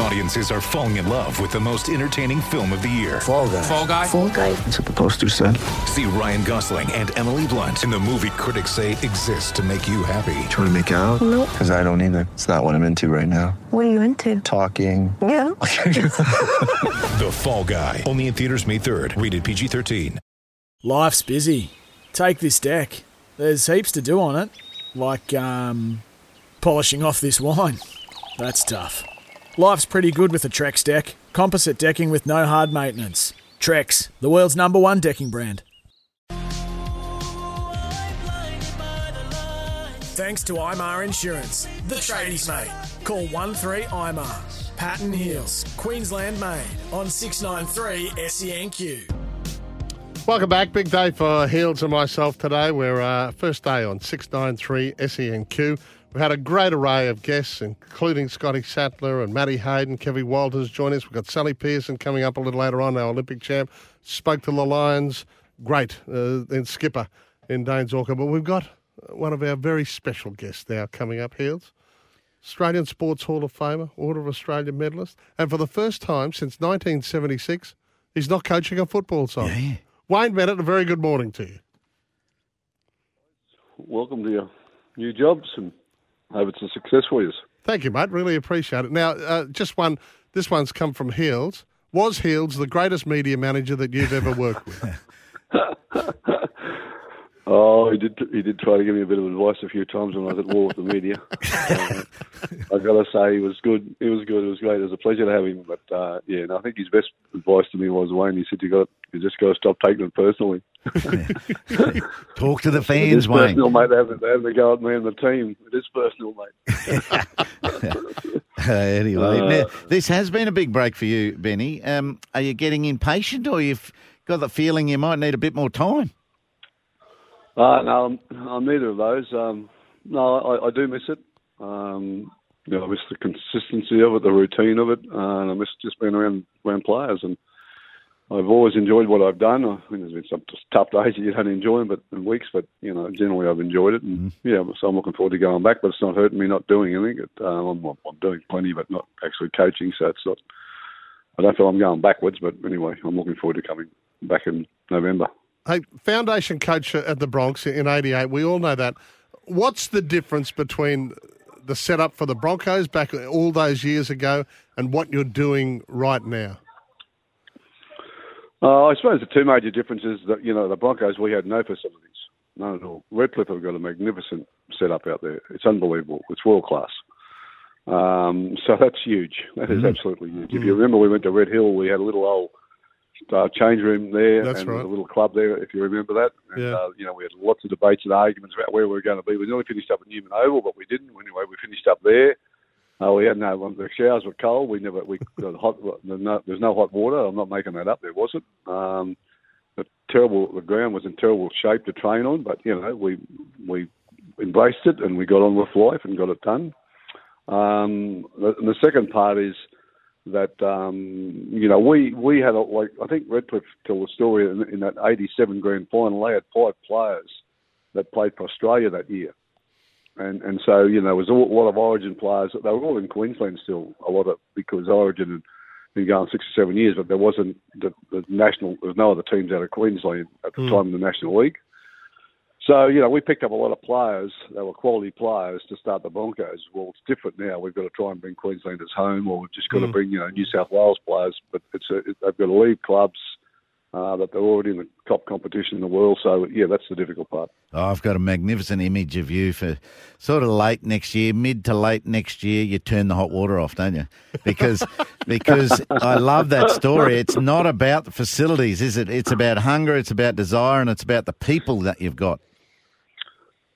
Audiences are falling in love with the most entertaining film of the year. Fall guy. Fall guy. Fall guy. That's what the poster said. See Ryan Gosling and Emily Blunt in the movie critics say exists to make you happy. Trying to make it out? Nope. Because I don't either. It's not what I'm into right now. What are you into? Talking. Yeah. The Fall Guy. Only in theaters May 3rd. Rated PG-13. Life's busy. Take this deck. There's heaps to do on it, like um, polishing off this wine. That's tough. Life's pretty good with a Trex deck. Composite decking with no hard maintenance. Trex, the world's number one decking brand. Thanks to IMAR Insurance, the tradies mate. Call 13IMAR. Patton Hills, Queensland made on 693 SENQ. Welcome back. Big day for Heels and myself today. We're uh, first day on 693 SENQ. We've had a great array of guests, including Scotty Sattler and Matty Hayden. Kevin Walters join us. We've got Sally Pearson coming up a little later on, our Olympic champ. Spoke to the Lions. Great. Uh, then skipper in Dayne Zorko. But we've got one of our very special guests now coming up, Heels. Australian Sports Hall of Famer, Order of Australia medalist. And for the first time since 1976, he's not coaching a football side. Wayne Bennett, a very good morning to you. welcome to your new jobs and hope it's a success for you. Thank you, mate. Really appreciate it. Now, uh, just one. This one's come from Heels. Was Heels the greatest media manager that you've ever worked with? Oh, he did. He did try to give me a bit of advice a few times when I was at war with the media. uh, I've got to say, he was good. He was good. It was great. It was a pleasure to have him. But uh, yeah, and I think his best advice to me was Wayne. He said, "You got, you just got to stop taking it personally." Talk to the It is fans, Wayne. personal, mate. Have, they have to go at me and the team. It is personal, mate. Uh, anyway, Uh, now, this has been a big break for you, Benny. Um, are you getting impatient, or you've got the feeling you might need a bit more time? Uh, no, I'm, I'm neither of those. Um, no, I, I do miss it. Um, you know, I miss the consistency of it, the routine of it, uh, and I miss just being around around players. And I've always enjoyed what I've done. I mean, there's been some tough days that you don't enjoy them, but in weeks, but you know, generally I've enjoyed it. And yeah, so I'm looking forward to going back. But it's not hurting me not doing anything. It, uh, I'm, I'm doing plenty, but not actually coaching. So it's not. I don't feel I'm going backwards, but anyway, I'm looking forward to coming back in November. hey, foundation coach at the Broncos in '88. We all know that. What's the difference between the setup for the Broncos back all those years ago and what you're doing right now? Uh, I suppose the two major differences that you know the Broncos we had no facilities, none at all. Redcliffe have got a magnificent setup out there. It's unbelievable. It's world class. Um, so that's huge. That is absolutely huge. If you remember, we went to Red Hill. We had a little old uh, change room there That's and right. a little club there. If you remember that, and, Yeah. uh, you know we had lots of debates and arguments about where we were going to be. We nearly finished up at Newman Oval, but we didn't. Anyway, we finished up there. Uh, we had no the showers were cold. We never we the hot no, there's no hot water. I'm not making that up. There wasn't. Um, the terrible the ground was in terrible shape to train on, but you know we we embraced it and we got on with life and got it done. Um, the, and the second part is that um, you know we we had a, like I think Redcliffe tell the story in, in that '87 grand final. They had five players that played for Australia that year and and so you know there was a lot of Origin players. That they were all in Queensland still, a lot of because Origin had been going six or seven years, but there wasn't the, the national. There was no other teams out of Queensland at the hmm. time in the National League. So you know we picked up a lot of players. They were quality players to start the Broncos. Well, it's different now. We've got to try and bring Queenslanders home, or we've just got to hmm. bring you know New South Wales players. But it's a, it, they've got to leave clubs. Uh, that they're already in the top competition in the world, so yeah, that's the difficult part. Oh, I've got a magnificent image of you for sort of late next year, mid to late next year. You turn the hot water off, don't you? Because because I love that story. It's not about the facilities, is it? It's about hunger, it's about desire, and it's about the people that you've got.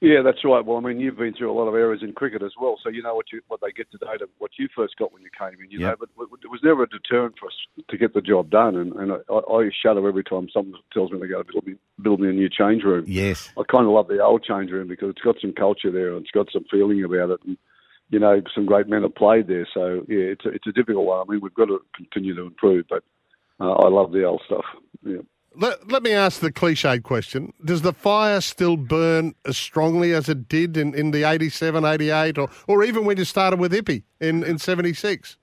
Yeah, that's right. Well, I mean, you've been through a lot of eras in cricket as well, so you know what you what they get today to what you first got when you came in. You know, but it was never a deterrent for us to get the job done. And, and I, I shudder every time someone tells me they got to build me, build me a new change room. Yes. I kind of love the old change room because it's got some culture there and it's got some feeling about it. And you know, some great men have played there. So yeah, it's a, it's a difficult one. I mean, we've got to continue to improve, but uh, I love the old stuff. Yeah. Let, let me ask the cliched question. Does the fire still burn as strongly as it did in, in the 87, 88, or, or even when you started with Ippy in, in 76?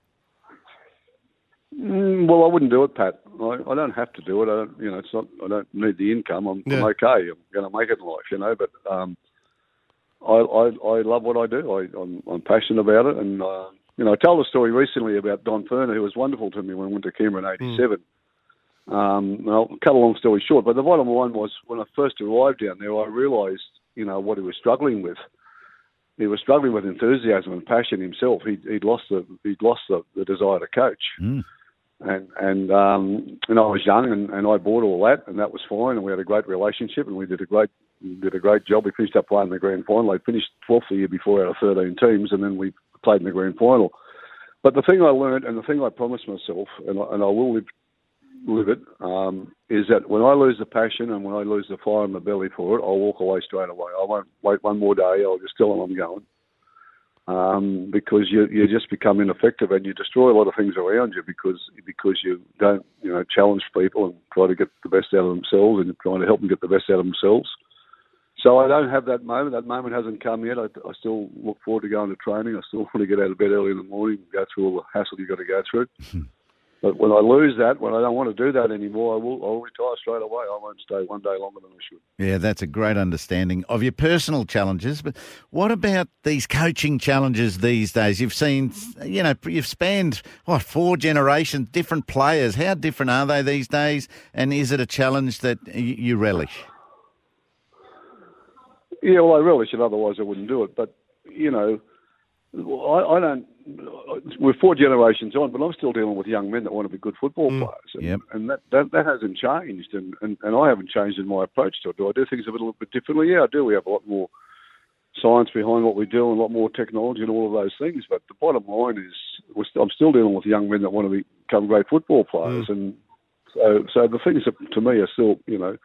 Mm, well, I wouldn't do it, Pat. I, I don't have to do it. I don't, you know, it's not. I don't need the income. I'm, Yeah. I'm okay. I'm going to make it in life, you know. But um, I, I, I love what I do. I, I'm, I'm passionate about it, and uh, you know, I told a story recently about Don Furner, who was wonderful to me when we went to Canberra in '87. Um, well, cut a long story short, but the bottom line was when I first arrived down there, I realised, you know, what he was struggling with. He was struggling with enthusiasm and passion himself. He, he'd lost the he'd lost the, the desire to coach and and um, and I was young and, and I bought all that and that was fine and we had a great relationship and we did a great did a great job. We finished up playing the grand final. I finished 12th the year before out of 13 teams and then we played in the grand final. But the thing I learned and the thing I promised myself and I, and I will live live it um, is that when I lose the passion and when I lose the fire in my belly for it, I'll walk away straight away. I won't wait one more day. I'll just tell them I'm going um, because you you just become ineffective and you destroy a lot of things around you because because you don't you know challenge people and try to get the best out of themselves and trying to help them get the best out of themselves. So I don't have that moment. That moment hasn't come yet. I, I still look forward to going to training. I still want to get out of bed early in the morning and go through all the hassle you've got to go through. But when I lose that, when I don't want to do that anymore, I will I'll retire straight away. I won't stay one day longer than I should. Yeah, that's a great understanding of your personal challenges. But what about these coaching challenges these days? You've seen, you know, you've spanned, what, four generations, different players. How different are they these days? And is it a challenge that you relish? Yeah, well, I relish it. Otherwise, I wouldn't do it. But you know, I, I don't. Uh, we're four generations on, but I'm still dealing with young men that want to be good football mm. players, and, Yep. and that, that that hasn't changed, and, and and I haven't changed in my approach to it. Do I do things a little bit differently? Yeah, I do. We have a lot more science behind what we do, and a lot more technology, and all of those things. But the bottom line is, we're st- I'm still dealing with young men that want to become great football players, mm. and so so the things that to me are still, you know,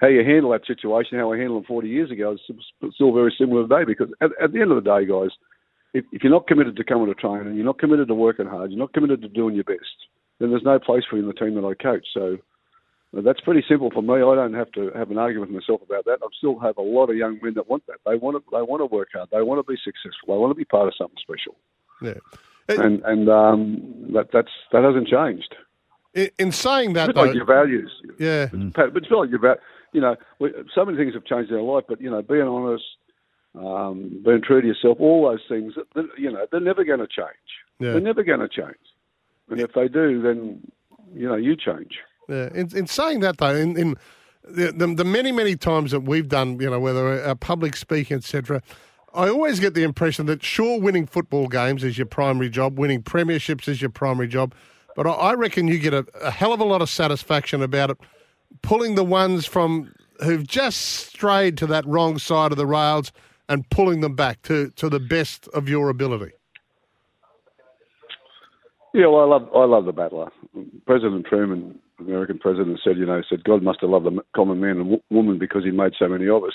how you handle that situation, how I handled it 40 years ago, is still very similar today. Because at, at the end of the day, guys, if, if you're not committed to coming to training, you're not committed to working hard, you're not committed to doing your best, then there's no place for you in the team that I coach. So uh, that's pretty simple for me. I don't have to have an argument with myself about that. I still have a lot of young men that want that. They want to, they want to work hard. They want to be successful. They want to be part of something special. Yeah. And and um, that that's that hasn't changed. In, in saying that, It's like though, your values. yeah, but it's not like your you know, we, so many things have changed in our life, but you know, being honest, um, being true to yourself, all those things, that- you know, they're never going to change. Yeah. They're never going to change. And if they do, then you know, you change. Yeah. In, in saying that, though, in, in the, the, the many, many times that we've done, you know, whether a public speaking, etc., I always get the impression that sure, winning football games is your primary job, winning premierships is your primary job, but I, I reckon you get a, a hell of a lot of satisfaction about it, pulling the ones from who've just strayed to that wrong side of the rails and pulling them back to, to the best of your ability. Yeah, well, I love I love the battler. President Truman, American president, said, you know, said God must have loved the common man and w- woman because he made so many of us.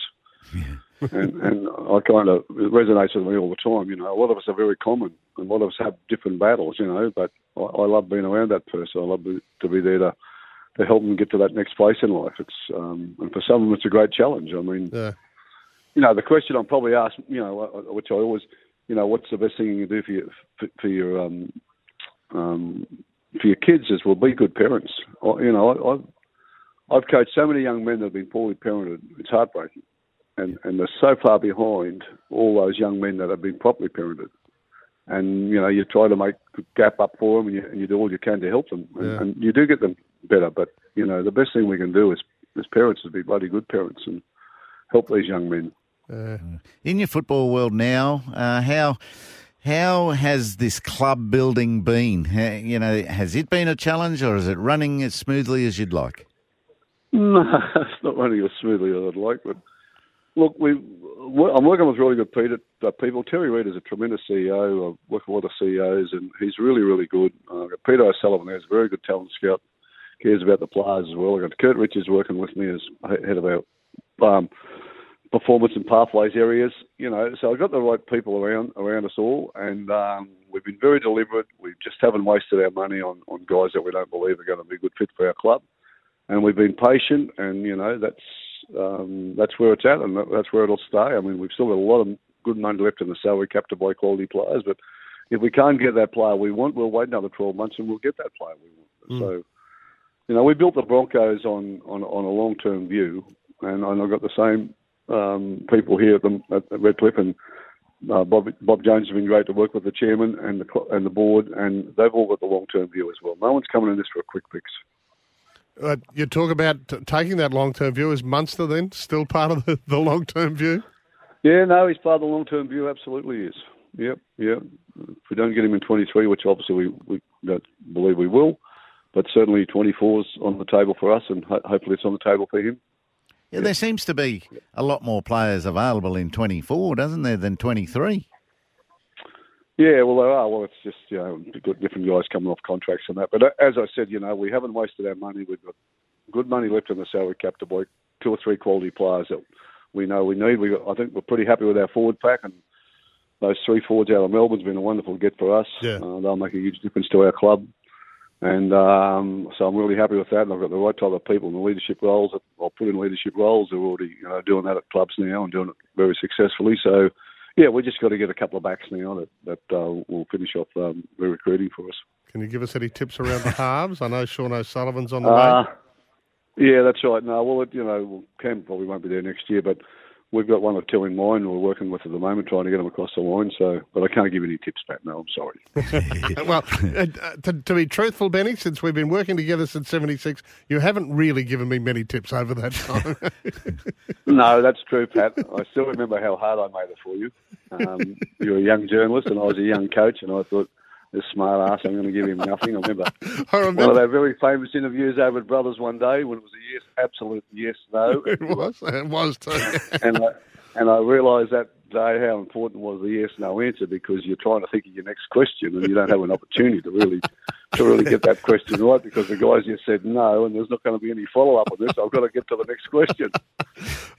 and and I kind of it resonates with me all the time. You know, a lot of us are very common, and a lot of us have different battles. You know, but I, I love being around that person. I love to be there to to help them get to that next place in life. It's um, and for some of them, it's a great challenge. I mean, Yeah. You know, the question I'm probably asked, you know, uh, which I always, you know, what's the best thing you can do for your for, for your um, um, for your kids is well, be good parents. I, you know, I, I've I've coached so many young men that have been poorly parented. It's heartbreaking, and and they're so far behind all those young men that have been properly parented. And you know, you try to make a gap up for them, and you, and you do all you can to help them, and, Yeah. and you do get them better. But you know, the best thing we can do is as parents is be bloody good parents and help these young men. In your football world now, uh, how how has this club building been? Ha- You know, has it been a challenge, or is it running as smoothly as you'd like? No, it's not running as smoothly as I'd like. But look, we I'm working with really good uh, people. Terry Reader is a tremendous CEO. I've worked with a lot of CEOs, and he's really, really good. Uh, Peter O'Sullivan is a very good talent scout. Cares about the players as well. I've got Kurt Richards working with me as head of our um, performance and pathways areas. You know, so I've got the right people around around us all, and um, we've been very deliberate. We just haven't wasted our money on, on guys that we don't believe are going to be a good fit for our club. and we've been patient, and you know that's um, that's where it's at, and that's where it'll stay. I mean, we've still got a lot of good money left in the salary cap to buy quality players, but if we can't get that player we want, we'll wait another 12 months and we'll get that player we want. So, you know, we built the Broncos on on, on a long term view, and, and I've got the same um, people here at, the, at Redcliffe and. Uh, Bob, Bob Jones has been great to work with the chairman and the and the board, and they've all got the long term view as well. No one's coming in this for a quick fix. Uh, you talk about t- taking that long term view. Is Munster then still part of the, the long term view? Yeah, no, he's part of the long term view. Absolutely is. Yep, yep. If we don't get him in 23, which obviously we, we don't believe we will, but certainly 24 is on the table for us, and ho- hopefully it's on the table for him. Yeah, there seems to be a lot more players available in 24, doesn't there, than 23? Yeah, well, there are. Well, it's just you know we've got different guys coming off contracts and that. But uh, as I said, you know, we haven't wasted our money. We've got good money left in the salary cap to buy two or three quality players that we know we need. We got, I think we're pretty happy with our forward pack and. Those three forwards out of Melbourne's been a wonderful get for us. Yeah. Uh, they'll make a huge difference to our club. And um, so I'm really happy with that. And I've got the right type of people in the leadership roles. I'll put in leadership roles. They're already you know, doing that at clubs now and doing it very successfully. So, yeah, we just got to get a couple of backs now that, that uh, will finish off um, the recruiting for us. Can you give us any tips around the halves? I know Sean O'Sullivan's on the Uh, way. yeah, that's right. No, well, it, you know, well, Cam probably won't be there next year, but we've got one or two in mind we're working with at the moment, trying to get them across the line. So, but I can't give any tips, Pat. No, I'm sorry. well, uh, to, to be truthful, Benny, since we've been working together since '76, you haven't really given me many tips over that time. no, that's true, Pat. I still remember how hard I made it for you. Um, you were a young journalist, and I was a young coach, and I thought. This smart ass, I'm going to give him nothing. I remember, I one of remember our very famous interviews over at Brothers one day when it was a yes, absolute yes, no. it was. It was too. and I, and I realised that day how important was the yes no answer because you're trying to think of your next question and you don't have an opportunity to really to really get that question right because the guys just said no and there's not going to be any follow up on this. I've got to get to the next question.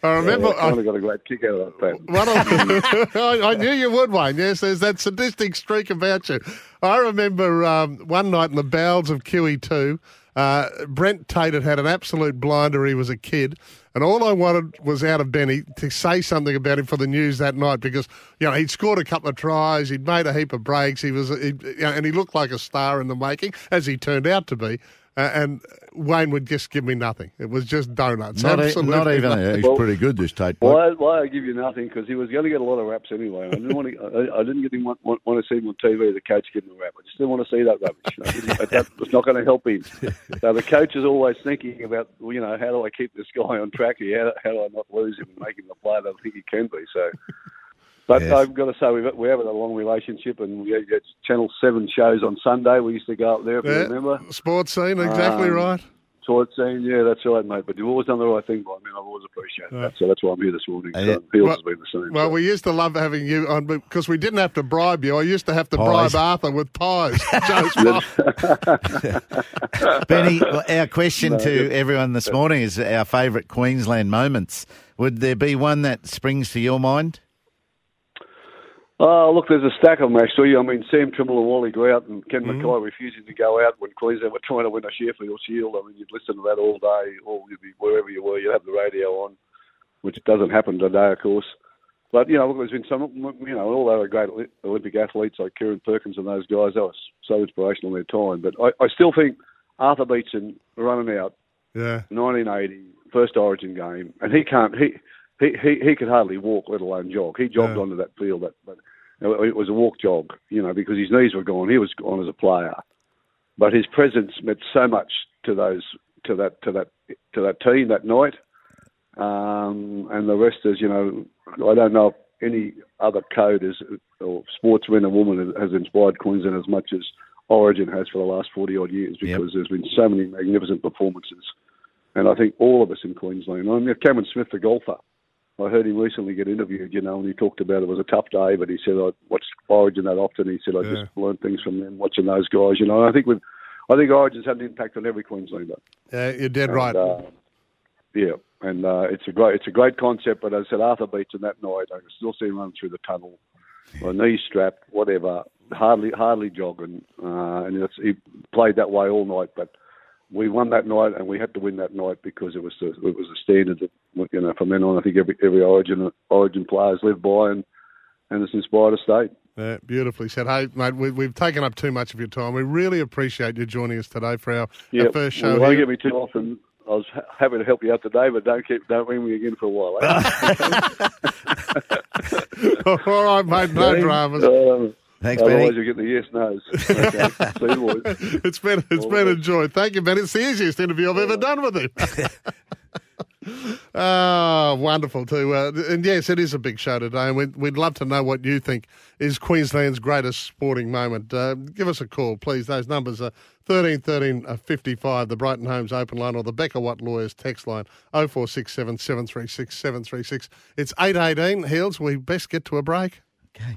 I remember. I kind of got a great kick out of that. Pat. One of, I, I knew you would, Wayne. Yes, there's that sadistic streak about you. I remember um, one night in the bowels of QE2, uh, Brent Tate had had an absolute blinder. He was a kid. And all I wanted was out of Benny to say something about him for the news that night because, you know, he'd scored a couple of tries, he'd made a heap of breaks, he was, he, you know, and he looked like a star in the making, as he turned out to be. Uh, and Wayne would just give me nothing. It was just donuts. Not, e- not even. nothing. He's Well- pretty good, this Tate boy. Why, why I give you nothing? Because he was going to get a lot of raps anyway. I didn't want to. I, I didn't get him want, want, want to see him on TV. The coach give him a rap. I just didn't want to see that rubbish. I didn't- that was not going to help him. So the coach is always thinking about, you know, how do I keep this guy on track here? How, how do I not lose him and make him the player that I think he can be? So. But Yes. I've got to say, we've, we have a long relationship, and we get Channel 7 shows on Sunday. We used to go up there, if you remember. Sports scene, exactly Um, right. Towards saying, yeah, that's right, mate. But you've always done the right thing by me, and I've always appreciated that. So that's why I'm here this morning. Yeah. So Fields Well- has been the same. Well, so. we used to love having you on because we didn't have to bribe you. I used to have to Pies. bribe Arthur with pies. Joe's pies. Benny, our question to everyone this morning is our favourite Queensland moments. Would there be one that springs to your mind? Oh, look, there's a stack of them, actually. I mean, Sam Trimble and Wally Grout and Ken Mm-hmm. Mackay refusing to go out when Queensland were trying to win a Sheffield Shield. I mean, you'd listen to that all day, or you'd be wherever you were, you'd have the radio on, which doesn't happen today, of course. But, you know, look, there's been some, you know, all were great Olympic athletes like Kieren Perkins and those guys, they were so inspirational in their time. But I, I still think Arthur Beetson running out yeah, 1980 first Origin game, and he can't. He he he, he could hardly walk, let alone jog. He jogged Yeah. onto that field, but, but it was a walk jog, you know, because his knees were gone. He was gone as a player, but his presence meant so much to those to that to that to that team that night. Um, and the rest is, you know, I don't know if any other code is or sportsman or woman has inspired Queensland as much as Origin has for the last forty odd years Yep. because there's been so many magnificent performances. And I think all of us in Queensland. I mean, Cameron Smith, the golfer, I heard him recently get interviewed, you know, and he talked about it was a tough day, but he said I watched Origin that often. He said I Yeah. just learned things from them watching those guys, you know. And I think with, I think Origin's had an impact on every Queenslander. yeah, you're dead And, right. uh, yeah, and uh, it's a great, it's a great concept. But as I said, Arthur Beetson that night, I can still see him running through the tunnel, or knee strapped, whatever, hardly, hardly jogging, uh, and he played that way all night. But we won that night, and we had to win that night because it was the, it was a standard that you know from then on. I think every every Origin Origin players live by, and and it's inspired a state. Yeah, beautifully said. Hey, mate, we, we've taken up too much of your time. We really appreciate you joining us today for our, Yeah, our first show. Well, won't get me too often. I was happy to help you out today, but don't keep don't ring me again for a while. Eh? All right, mate, no dramas. Um, Thanks, otherwise, Benny. you get the yes nos. Okay. See you, boys. It's been it's All been the a joy. Thank you, Ben. It's the easiest interview I've ever done with him. Oh, wonderful too. Uh, and yes, it is a big show today, and we'd, we'd love to know what you think is Queensland's greatest sporting moment. Uh, give us a call, please. Those numbers are 13 13 uh, 55, the Brighton Homes open line, or the Becca Watt Lawyers text line 0467 736 736. It's 818. Heels, we best get to a break. Okay.